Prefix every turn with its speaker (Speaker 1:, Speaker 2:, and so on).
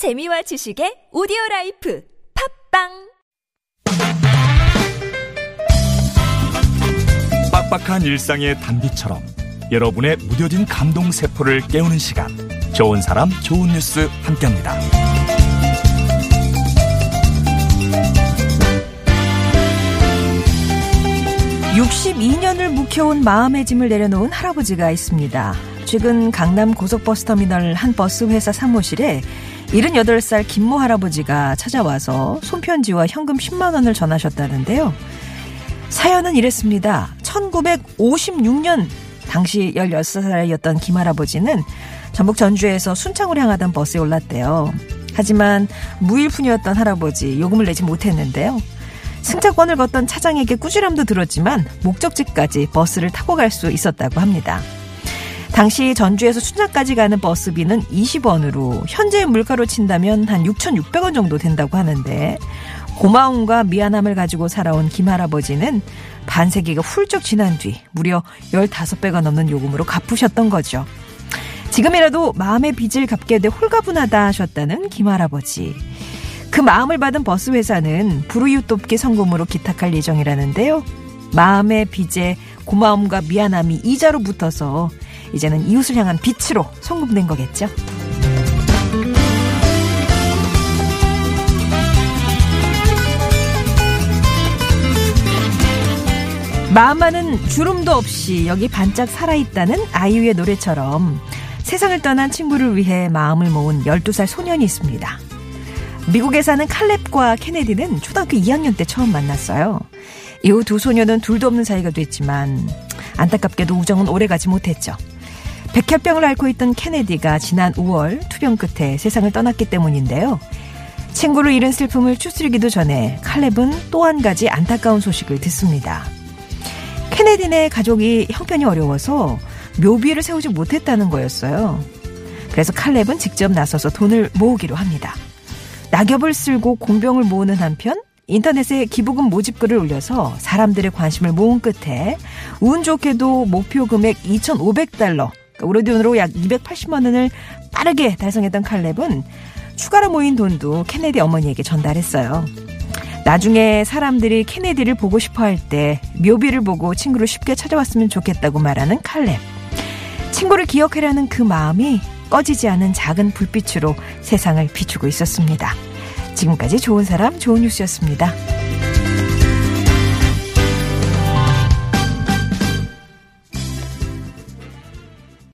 Speaker 1: 재미와 지식의 오디오 라이프 팟빵
Speaker 2: 빡빡한 일상의 단비처럼 여러분의 무뎌진 감동 세포를 깨우는 시간 좋은 사람 좋은 뉴스 함께합니다.
Speaker 3: 62년을 묵혀온 마음의 짐을 내려놓은 할아버지가 있습니다. 최근 강남 고속버스터미널 한 버스 회사 사무실에 78살 김모 할아버지가 찾아와서 손편지와 현금 10만 원을 전하셨다는데요. 사연은 이랬습니다. 1956년 당시 16살이었던 김 할아버지는 전북 전주에서 순창으로 향하던 버스에 올랐대요. 하지만 무일푼이었던 할아버지 요금을 내지 못했는데요. 승차권을 걷던 차장에게 꾸지람도 들었지만 목적지까지 버스를 타고 갈 수 있었다고 합니다. 당시 전주에서 순창까지 가는 버스비는 20원으로 현재 물가로 친다면 한 6,600원 정도 된다고 하는데 고마움과 미안함을 가지고 살아온 김할아버지는 반세기가 훌쩍 지난 뒤 무려 15배가 넘는 요금으로 갚으셨던 거죠. 지금이라도 마음의 빚을 갚게 돼 홀가분하다 하셨다는 김할아버지. 그 마음을 받은 버스 회사는 불우이웃 돕기 성금으로 기탁할 예정이라는데요. 마음의 빚에 고마움과 미안함이 이자로 붙어서 이제는 이웃을 향한 빛으로 성금된 거겠죠. 마음만은 주름도 없이 여기 반짝 살아있다는 아이유의 노래처럼 세상을 떠난 친구를 위해 마음을 모은 12살 소년이 있습니다. 미국에 사는 칼렙과 케네디는 초등학교 2학년 때 처음 만났어요. 이후 두 소녀는 둘도 없는 사이가 됐지만 안타깝게도 우정은 오래가지 못했죠. 백혈병을 앓고 있던 케네디가 지난 5월 투병 끝에 세상을 떠났기 때문인데요. 친구를 잃은 슬픔을 추스리기도 전에 칼렙은 또 한 가지 안타까운 소식을 듣습니다. 케네디네 가족이 형편이 어려워서 묘비를 세우지 못했다는 거였어요. 그래서 칼렙은 직접 나서서 돈을 모으기로 합니다. 낙엽을 쓸고 공병을 모으는 한편 인터넷에 기부금 모집글을 올려서 사람들의 관심을 모은 끝에 운 좋게도 목표 금액 2,500달러, 그러니까 우리 돈으로 약 280만 원을 빠르게 달성했던 칼렙은 추가로 모인 돈도 케네디 어머니에게 전달했어요. 나중에 사람들이 케네디를 보고 싶어 할 때 묘비를 보고 친구를 쉽게 찾아왔으면 좋겠다고 말하는 칼렙. 친구를 기억하려는 그 마음이 꺼지지 않은 작은 불빛으로 세상을 비추고 있었습니다. 지금까지 좋은 사람, 좋은 뉴스였습니다.